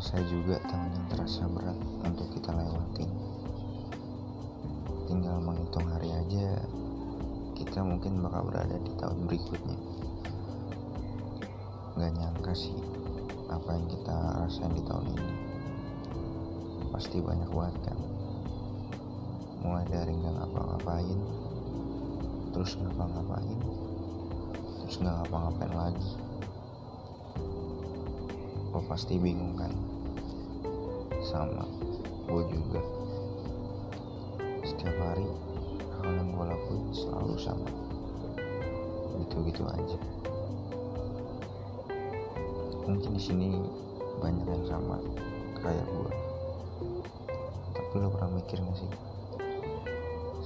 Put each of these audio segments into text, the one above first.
juga tahun yang terasa berat untuk kita lewatin. Tinggal menghitung hari aja, kita mungkin bakal berada di tahun berikutnya. Gak nyangka sih apa yang kita rasain di tahun ini. Pasti banyak banget kan. Mulai dari nggak ngapa-ngapain, terus ngapa-ngapain, terus nggak ngapa-ngapain lagi. Lo pasti bingung kan? Sama, gue juga. Setiap hari hal yang gue lakuin selalu sama. Gitu-gitu aja. Mungkin di sini banyak yang sama kayak gue. Tapi lo pernah mikir gak sih?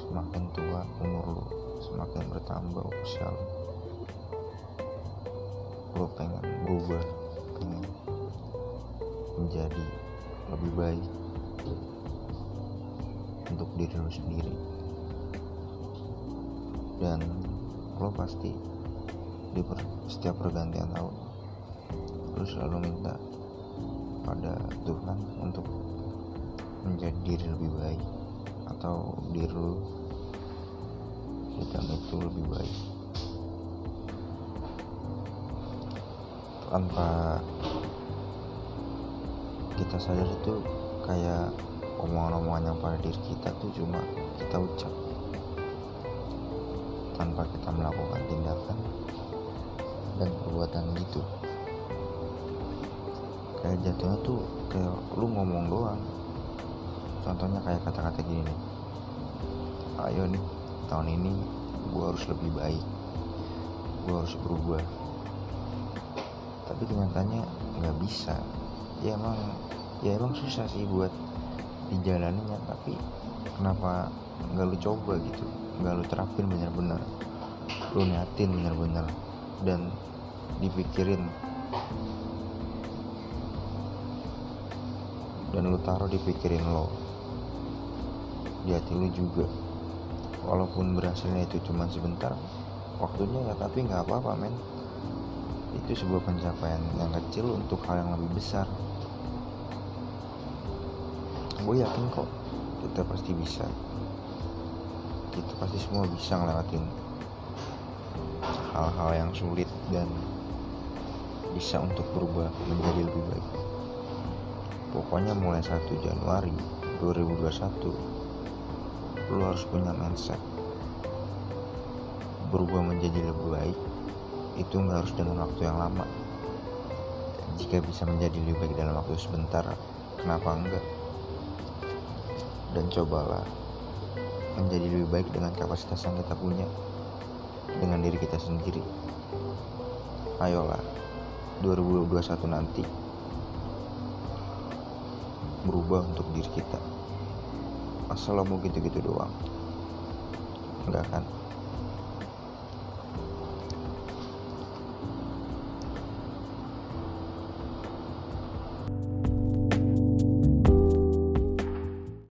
Semakin tua umur lo, semakin bertambah usia lo. Lo pengen berubah, pengen menjadi lebih baik untuk diri lo sendiri. Dan lo pasti di per, setiap pergantian tahun lo selalu minta pada Tuhan untuk menjadi diri lebih baik atau diri lo di itu lebih baik. Tanpa kita sadar itu kayak omongan-omongan yang pada diri kita tuh cuma kita ucap. Tanpa kita melakukan tindakan dan perbuatan gitu. Kayak jatuhnya tuh kayak lu ngomong doang. Contohnya kayak kata-kata gini nih. Ayo nih tahun ini gue harus lebih baik. Gue harus berubah. Tapi kenyataannya nggak bisa ya emang ya emang susah sih buat dijalaninya tapi kenapa nggak lu coba gitu? Nggak lu terapin bener-bener. Lu niatin bener-bener. Dan dipikirin. Dan lu taruh dipikirin lo. Di hati lu juga. Walaupun berhasilnya itu cuma sebentar waktunya ya tapi nggak apa-apa men itu sebuah pencapaian yang kecil untuk hal yang lebih besar. Gue yakin kok kita pasti bisa. Kita pasti semua bisa ngelewatin hal-hal yang sulit dan bisa untuk berubah menjadi lebih baik. Pokoknya mulai 1 Januari 2021 lu harus punya mindset berubah menjadi lebih baik itu nggak harus dengan waktu yang lama. Jika bisa menjadi lebih baik dalam waktu sebentar kenapa enggak? Dan cobalah menjadi lebih baik dengan kapasitas yang kita punya dengan diri kita sendiri. Ayolah 2021 nanti berubah untuk diri kita. Asal mau gitu-gitu doang. Enggak kan